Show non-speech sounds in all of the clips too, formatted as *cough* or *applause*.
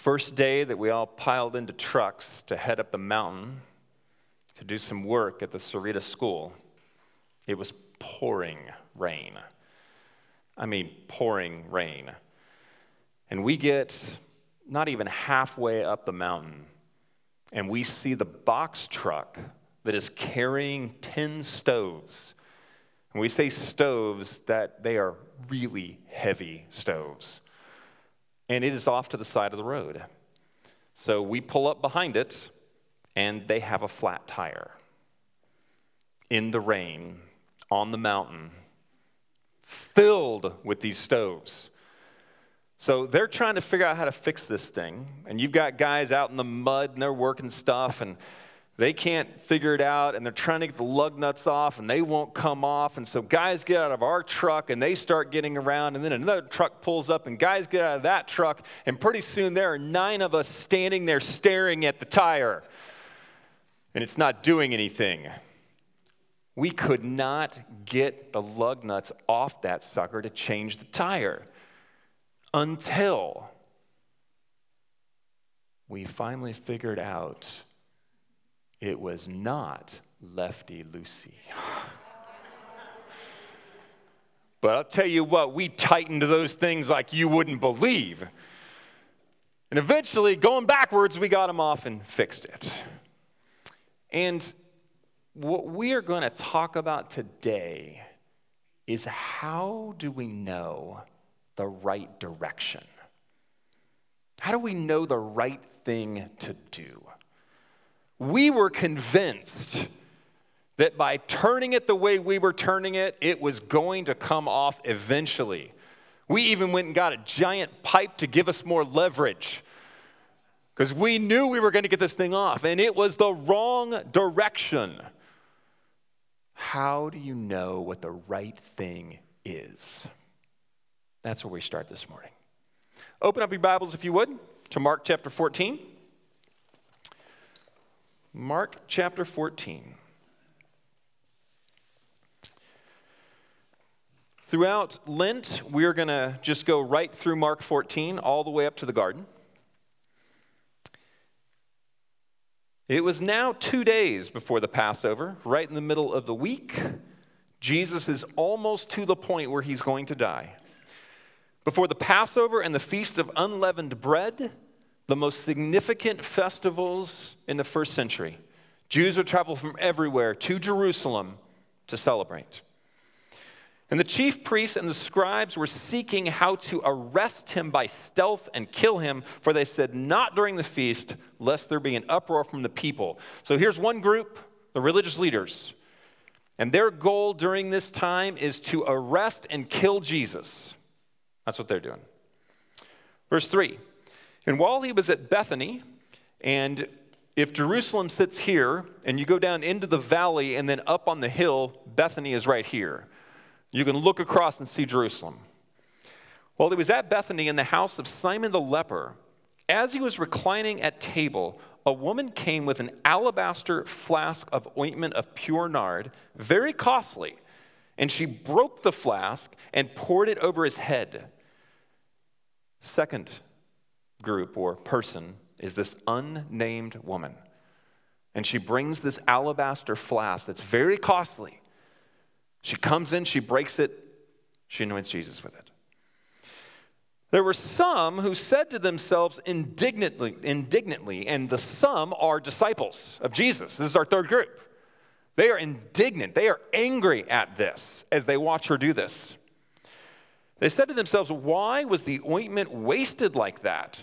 first day that we all piled into trucks to head up the mountain to do some work at the Sarita school, it was pouring rain. I mean, pouring rain. And we get not even halfway up the mountain, and we see the box truck that is carrying 10 stoves. And we say stoves that they are really heavy stoves. And it is off to the side of the road. So we pull up behind it, and they have a flat tire in the rain on the mountain, filled with these stoves. So they're trying to figure out how to fix this thing. And you've got guys out in the mud and they're working stuff and they can't figure it out and they're trying to get the lug nuts off and they won't come off. And so guys get out of our truck and they start getting around. And then another truck pulls up and guys get out of that truck. And pretty soon there are nine of us standing there staring at the tire. And it's not doing anything. We could not get the lug nuts off that sucker to change the tire until we finally figured out it was not Lefty Lucy. but I'll tell you what, we tightened those things like you wouldn't believe. And eventually, going backwards, we got them off and fixed it. And what we are going to talk about today is how do we know the right direction? How do we know the right thing to do? We were convinced that by turning it the way we were turning it, it was going to come off eventually. We even went and got a giant pipe to give us more leverage because we knew we were going to get this thing off, and it was the wrong direction. How do you know what the right thing is? That's where we start this morning. Open up your Bibles, if you would, to Mark chapter 14. Mark chapter 14. Throughout Lent, we're going to just go right through Mark 14 all the way up to the garden. It was now two days before the Passover, right in the middle of the week. Jesus is almost to the point where he's going to die. Before the Passover and the Feast of Unleavened Bread, the most significant festivals in the first century, Jews would travel from everywhere to Jerusalem to celebrate. And the chief priests and the scribes were seeking how to arrest him by stealth and kill him, for they said, Not during the feast, lest there be an uproar from the people. So here's one group, the religious leaders. And their goal during this time is to arrest and kill Jesus. That's what they're doing. Verse 3 And while he was at Bethany, and if Jerusalem sits here, and you go down into the valley and then up on the hill, Bethany is right here. You can look across and see Jerusalem. While he was at Bethany in the house of Simon the leper, as he was reclining at table, a woman came with an alabaster flask of ointment of pure nard, very costly, and she broke the flask and poured it over his head. Second group or person is this unnamed woman. And she brings this alabaster flask that's very costly she comes in, she breaks it, she anoints Jesus with it. There were some who said to themselves indignantly, indignantly, and the some are disciples of Jesus. This is our third group. They are indignant. They are angry at this as they watch her do this. They said to themselves, Why was the ointment wasted like that?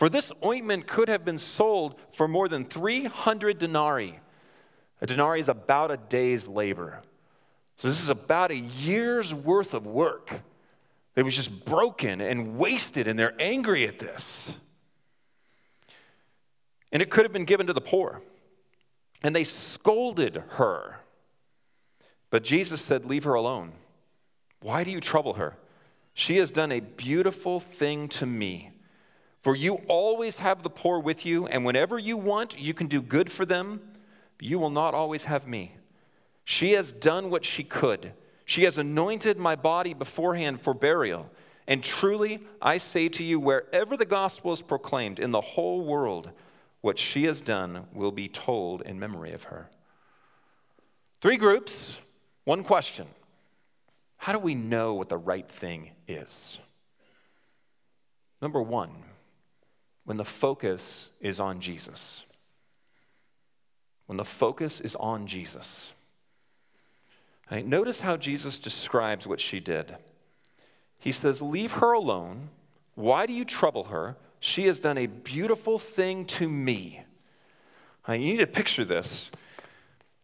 For this ointment could have been sold for more than 300 denarii. A denarii is about a day's labor. So this is about a year's worth of work that was just broken and wasted, and they're angry at this. And it could have been given to the poor. And they scolded her. But Jesus said, Leave her alone. Why do you trouble her? She has done a beautiful thing to me. For you always have the poor with you, and whenever you want, you can do good for them, you will not always have me. She has done what she could. She has anointed my body beforehand for burial. And truly, I say to you, wherever the gospel is proclaimed in the whole world, what she has done will be told in memory of her. Three groups, one question How do we know what the right thing is? Number one, when the focus is on Jesus. When the focus is on Jesus. Right, notice how Jesus describes what she did. He says, Leave her alone. Why do you trouble her? She has done a beautiful thing to me. Right, you need to picture this.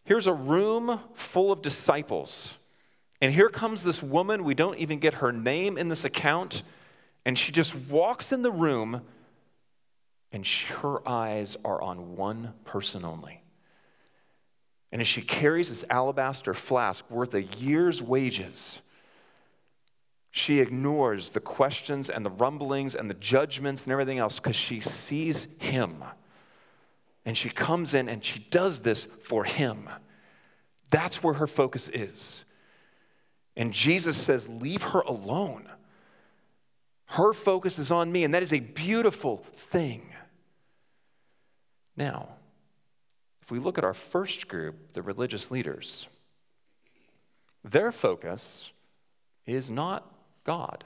Here's a room full of disciples. And here comes this woman. We don't even get her name in this account. And she just walks in the room, and her eyes are on one person only. And as she carries this alabaster flask worth a year's wages, she ignores the questions and the rumblings and the judgments and everything else because she sees him. And she comes in and she does this for him. That's where her focus is. And Jesus says, Leave her alone. Her focus is on me, and that is a beautiful thing. Now, if we look at our first group, the religious leaders, their focus is not God,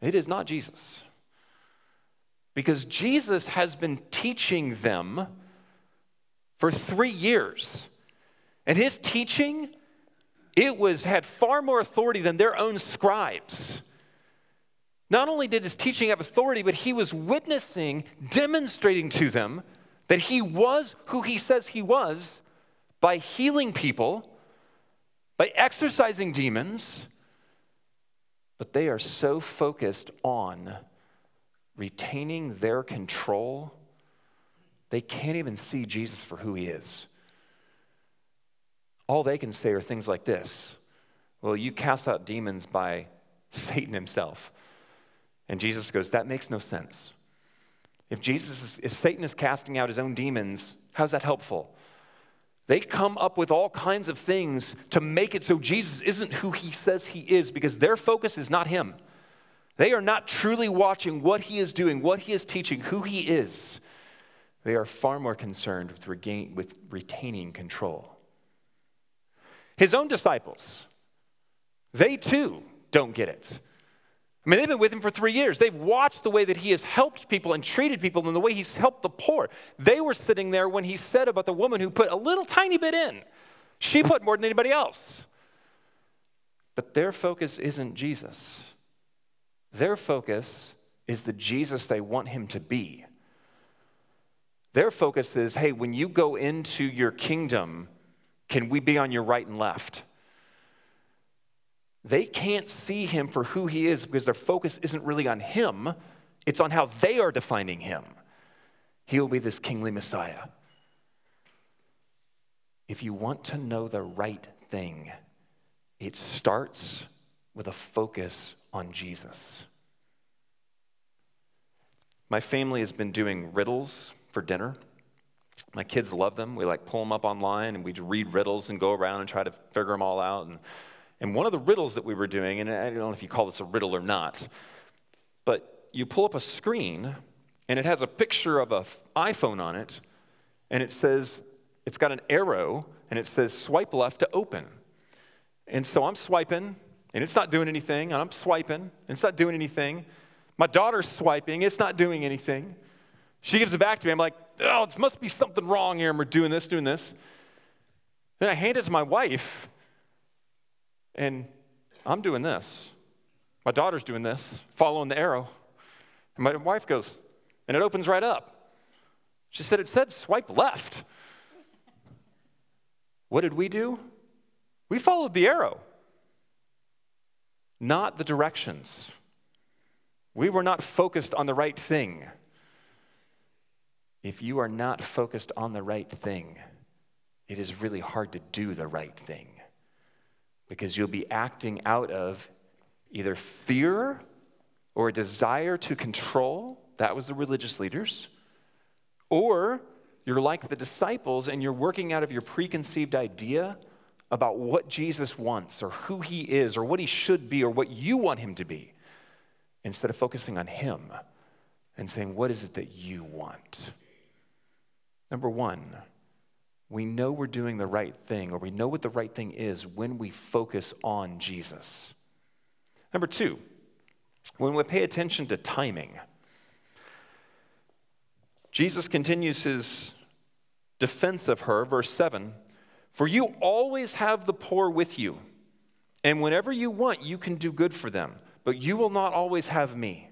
it is not Jesus. Because Jesus has been teaching them for three years. And his teaching, it was had far more authority than their own scribes. Not only did his teaching have authority, but he was witnessing, demonstrating to them that he was who he says he was by healing people, by exorcising demons. But they are so focused on retaining their control, they can't even see Jesus for who he is. All they can say are things like this Well, you cast out demons by *laughs* Satan himself. And Jesus goes, That makes no sense. If Jesus is, if Satan is casting out his own demons, how's that helpful? They come up with all kinds of things to make it so Jesus isn't who he says he is because their focus is not him. They are not truly watching what he is doing, what he is teaching, who he is. They are far more concerned with, regain, with retaining control. His own disciples, they too don't get it. I mean, they've been with him for three years. They've watched the way that he has helped people and treated people and the way he's helped the poor. They were sitting there when he said about the woman who put a little tiny bit in. She put more than anybody else. But their focus isn't Jesus. Their focus is the Jesus they want him to be. Their focus is hey, when you go into your kingdom, can we be on your right and left? They can't see him for who he is because their focus isn't really on him, it's on how they are defining him. He will be this kingly Messiah. If you want to know the right thing, it starts with a focus on Jesus. My family has been doing riddles for dinner. My kids love them. We like pull them up online and we read riddles and go around and try to figure them all out. And and one of the riddles that we were doing, and I don't know if you call this a riddle or not, but you pull up a screen and it has a picture of an iPhone on it, and it says, it's got an arrow, and it says swipe left to open. And so I'm swiping, and it's not doing anything, and I'm swiping, and it's not doing anything. My daughter's swiping, it's not doing anything. She gives it back to me. I'm like, oh, it must be something wrong here, and we're doing this, doing this. Then I hand it to my wife, and I'm doing this. My daughter's doing this, following the arrow. And my wife goes, and it opens right up. She said, It said swipe left. What did we do? We followed the arrow, not the directions. We were not focused on the right thing. If you are not focused on the right thing, it is really hard to do the right thing because you'll be acting out of either fear or a desire to control. That was the religious leaders. Or you're like the disciples and you're working out of your preconceived idea about what Jesus wants or who he is or what he should be or what you want him to be. instead of focusing on Him and saying, What is it that you want? Number one, we know we're doing the right thing, or we know what the right thing is when we focus on Jesus. Number two, when we pay attention to timing. Jesus continues his defense of her, verse 7 For you always have the poor with you, and whenever you want, you can do good for them, but you will not always have me.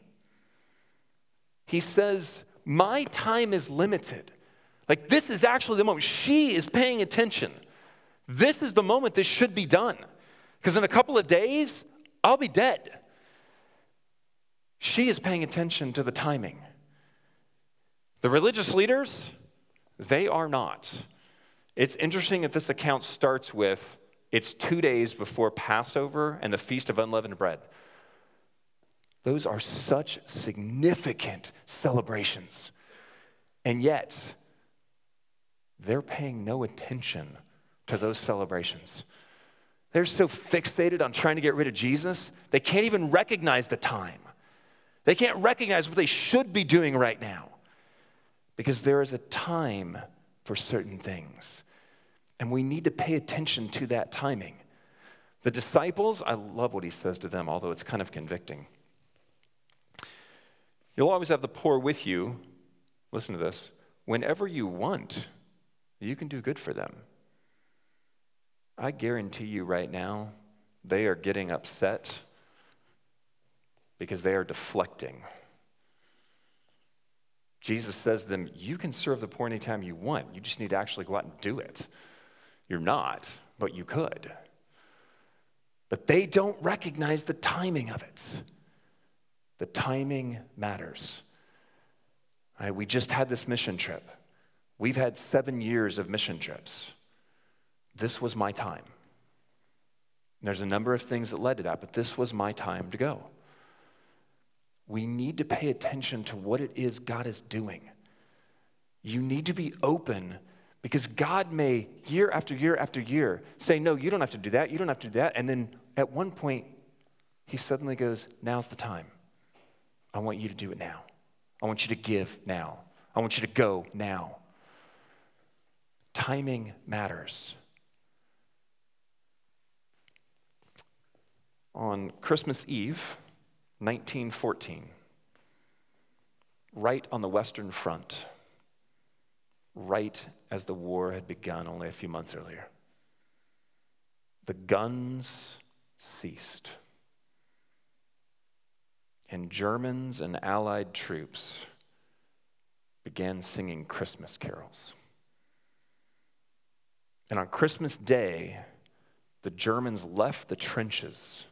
He says, My time is limited. Like, this is actually the moment. She is paying attention. This is the moment this should be done. Because in a couple of days, I'll be dead. She is paying attention to the timing. The religious leaders, they are not. It's interesting that this account starts with it's two days before Passover and the Feast of Unleavened Bread. Those are such significant celebrations. And yet, they're paying no attention to those celebrations. They're so fixated on trying to get rid of Jesus, they can't even recognize the time. They can't recognize what they should be doing right now because there is a time for certain things. And we need to pay attention to that timing. The disciples, I love what he says to them, although it's kind of convicting. You'll always have the poor with you. Listen to this. Whenever you want, you can do good for them. I guarantee you right now, they are getting upset because they are deflecting. Jesus says to them, You can serve the poor anytime you want. You just need to actually go out and do it. You're not, but you could. But they don't recognize the timing of it. The timing matters. Right, we just had this mission trip. We've had seven years of mission trips. This was my time. There's a number of things that led to that, but this was my time to go. We need to pay attention to what it is God is doing. You need to be open because God may, year after year after year, say, No, you don't have to do that, you don't have to do that. And then at one point, He suddenly goes, Now's the time. I want you to do it now. I want you to give now. I want you to go now. Timing matters. On Christmas Eve, 1914, right on the Western Front, right as the war had begun only a few months earlier, the guns ceased. And Germans and Allied troops began singing Christmas carols. And on Christmas Day, the Germans left the trenches,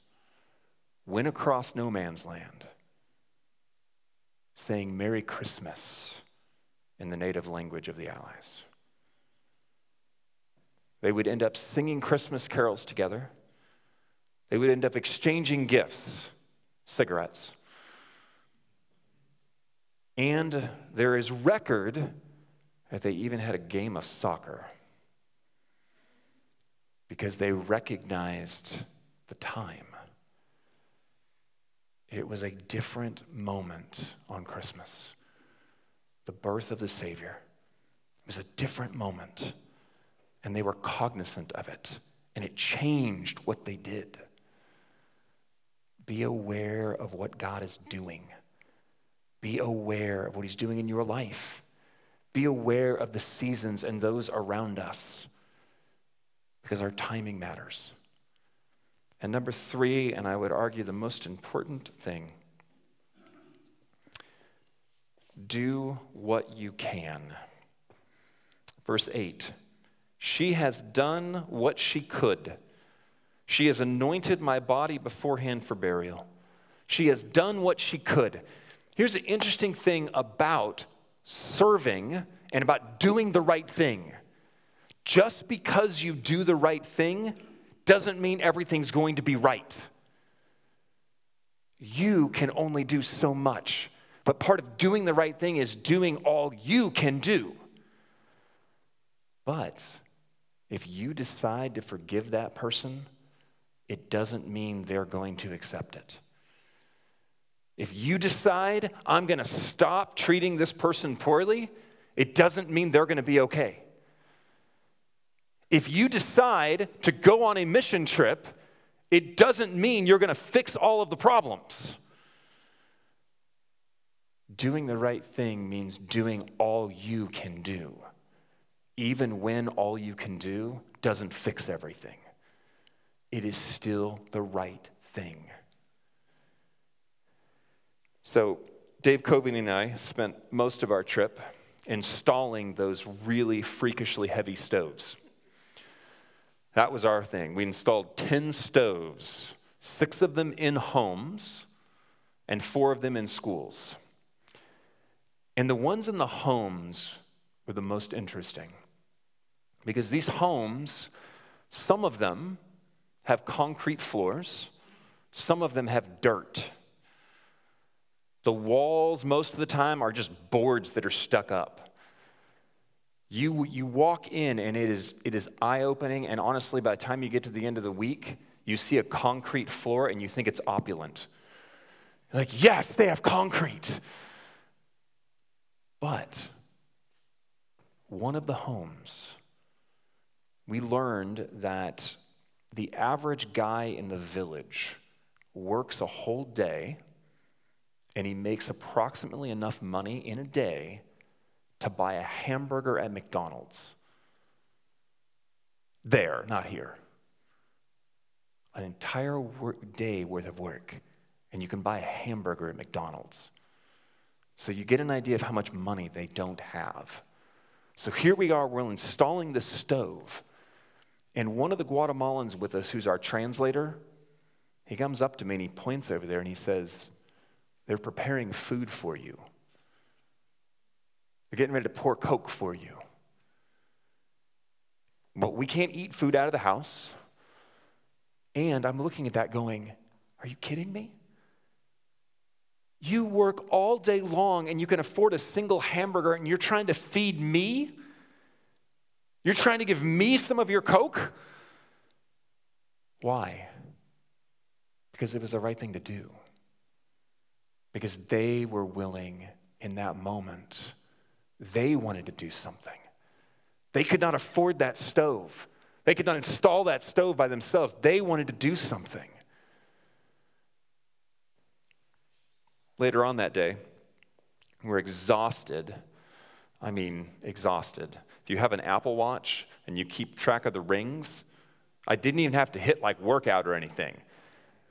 went across no man's land, saying Merry Christmas in the native language of the Allies. They would end up singing Christmas carols together. They would end up exchanging gifts, cigarettes. And there is record that they even had a game of soccer because they recognized the time. It was a different moment on Christmas. The birth of the Savior. It was a different moment. And they were cognizant of it. And it changed what they did. Be aware of what God is doing. Be aware of what He's doing in your life. Be aware of the seasons and those around us because our timing matters. And number three, and I would argue the most important thing do what you can. Verse 8 She has done what she could. She has anointed my body beforehand for burial. She has done what she could. Here's the interesting thing about serving and about doing the right thing just because you do the right thing doesn't mean everything's going to be right. You can only do so much. But part of doing the right thing is doing all you can do. But if you decide to forgive that person, it doesn't mean they're going to accept it. If you decide I'm going to stop treating this person poorly, it doesn't mean they're going to be okay. If you decide to go on a mission trip, it doesn't mean you're going to fix all of the problems. Doing the right thing means doing all you can do, even when all you can do doesn't fix everything. It is still the right thing. So, Dave Covey and I spent most of our trip installing those really freakishly heavy stoves. That was our thing. We installed 10 stoves, six of them in homes, and four of them in schools. And the ones in the homes were the most interesting because these homes, some of them have concrete floors, some of them have dirt. The walls, most of the time, are just boards that are stuck up. You, you walk in and it is, it is eye opening, and honestly, by the time you get to the end of the week, you see a concrete floor and you think it's opulent. You're like, yes, they have concrete. But one of the homes, we learned that the average guy in the village works a whole day and he makes approximately enough money in a day to buy a hamburger at McDonald's. There, not here. An entire work day worth of work, and you can buy a hamburger at McDonald's. So you get an idea of how much money they don't have. So here we are, we're installing the stove. And one of the Guatemalans with us, who's our translator, he comes up to me and he points over there and he says, They're preparing food for you. They're getting ready to pour Coke for you. But we can't eat food out of the house. And I'm looking at that going, Are you kidding me? You work all day long and you can afford a single hamburger and you're trying to feed me? You're trying to give me some of your Coke? Why? Because it was the right thing to do. Because they were willing in that moment, they wanted to do something. They could not afford that stove. They could not install that stove by themselves. They wanted to do something. Later on that day, we're exhausted. I mean, exhausted. If you have an Apple Watch and you keep track of the rings, I didn't even have to hit like workout or anything.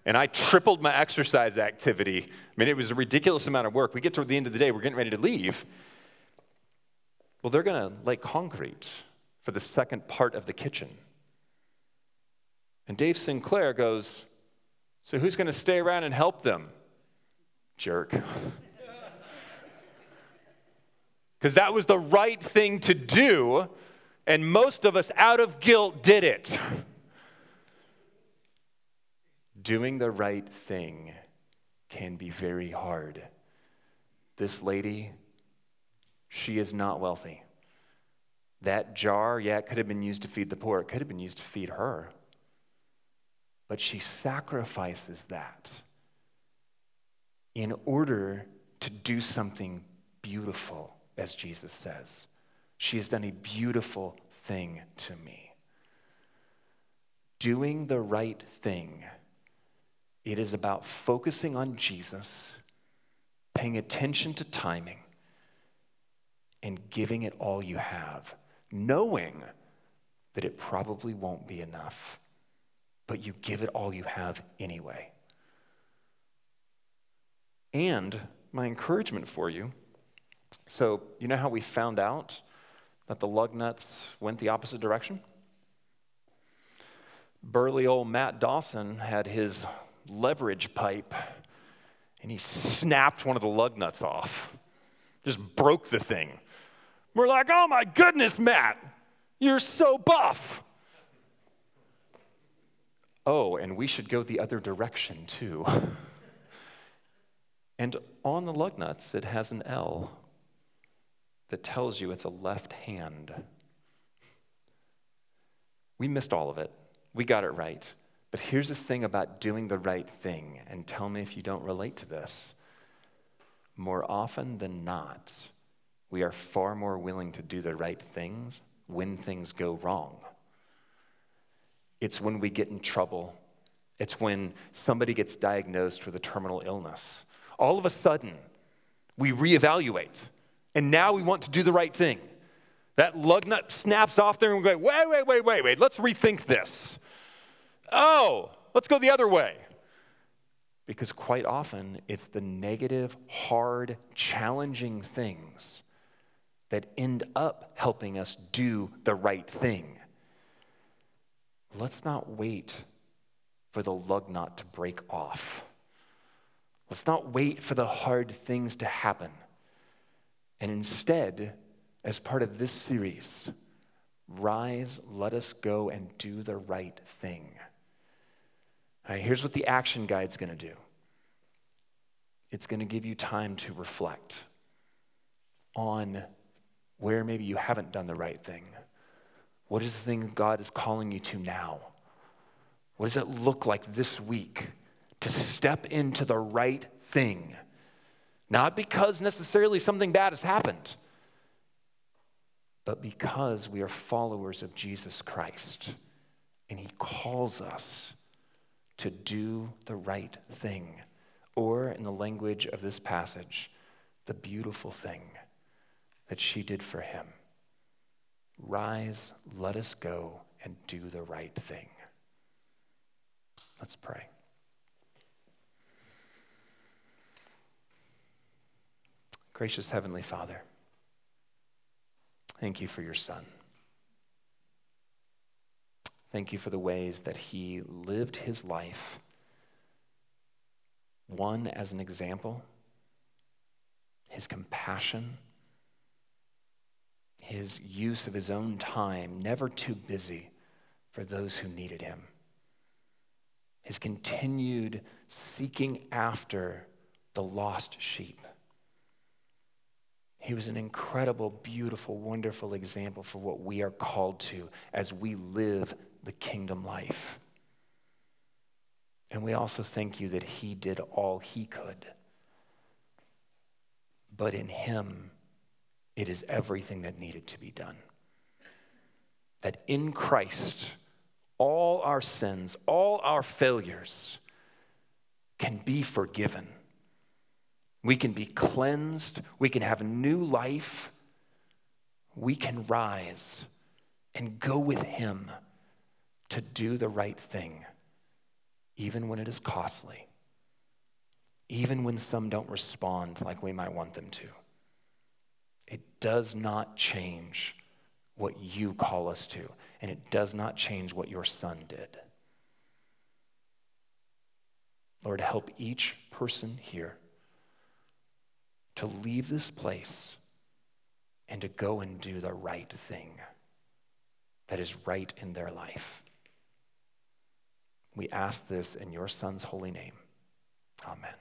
And I tripled my exercise activity. I mean, it was a ridiculous amount of work. We get to the end of the day, we're getting ready to leave. Well, they're going to lay concrete for the second part of the kitchen. And Dave Sinclair goes, So who's going to stay around and help them? Jerk. *laughs* Because that was the right thing to do, and most of us, out of guilt, did it. Doing the right thing can be very hard. This lady, she is not wealthy. That jar, yeah, it could have been used to feed the poor, it could have been used to feed her. But she sacrifices that in order to do something beautiful, as Jesus says. She has done a beautiful thing to me. Doing the right thing, it is about focusing on Jesus, paying attention to timing, and giving it all you have, knowing that it probably won't be enough, but you give it all you have anyway. And my encouragement for you so, you know how we found out that the lug nuts went the opposite direction? Burly old Matt Dawson had his leverage pipe and he snapped one of the lug nuts off, just broke the thing. We're like, oh my goodness, Matt, you're so buff. Oh, and we should go the other direction too. *laughs* And on the lug nuts, it has an L that tells you it's a left hand. We missed all of it. We got it right. But here's the thing about doing the right thing, and tell me if you don't relate to this. more often than not, we are far more willing to do the right things when things go wrong. It's when we get in trouble. It's when somebody gets diagnosed with a terminal illness. All of a sudden, we reevaluate, and now we want to do the right thing. That lug nut snaps off there, and we go, wait, wait, wait, wait, wait, let's rethink this. Oh, let's go the other way. Because quite often, it's the negative, hard, challenging things that end up helping us do the right thing. Let's not wait for the lug knot to break off. Let's not wait for the hard things to happen. And instead, as part of this series, rise, let us go and do the right thing. Here's what the action guide's going to do it's going to give you time to reflect on where maybe you haven't done the right thing. What is the thing God is calling you to now? What does it look like this week to step into the right thing? Not because necessarily something bad has happened, but because we are followers of Jesus Christ and He calls us to do the right thing. Or, in the language of this passage, the beautiful thing that she did for him. Rise, let us go and do the right thing. Let's pray. Gracious Heavenly Father, thank you for your Son. Thank you for the ways that he lived his life, one as an example, his compassion, his use of his own time, never too busy for those who needed him, his continued seeking after the lost sheep. He was an incredible, beautiful, wonderful example for what we are called to as we live the kingdom life. And we also thank you that he did all he could. But in him, it is everything that needed to be done. That in Christ, all our sins, all our failures can be forgiven. We can be cleansed. We can have a new life. We can rise and go with Him to do the right thing, even when it is costly, even when some don't respond like we might want them to. It does not change what you call us to, and it does not change what your son did. Lord, help each person here to leave this place and to go and do the right thing that is right in their life. We ask this in your Son's holy name. Amen.